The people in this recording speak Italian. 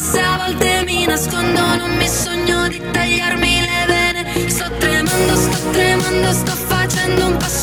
se a volte mi nascondo non mi sogno di tagliarmi le vene. Sto tremando, sto tremando, sto facendo un passo